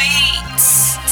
beats.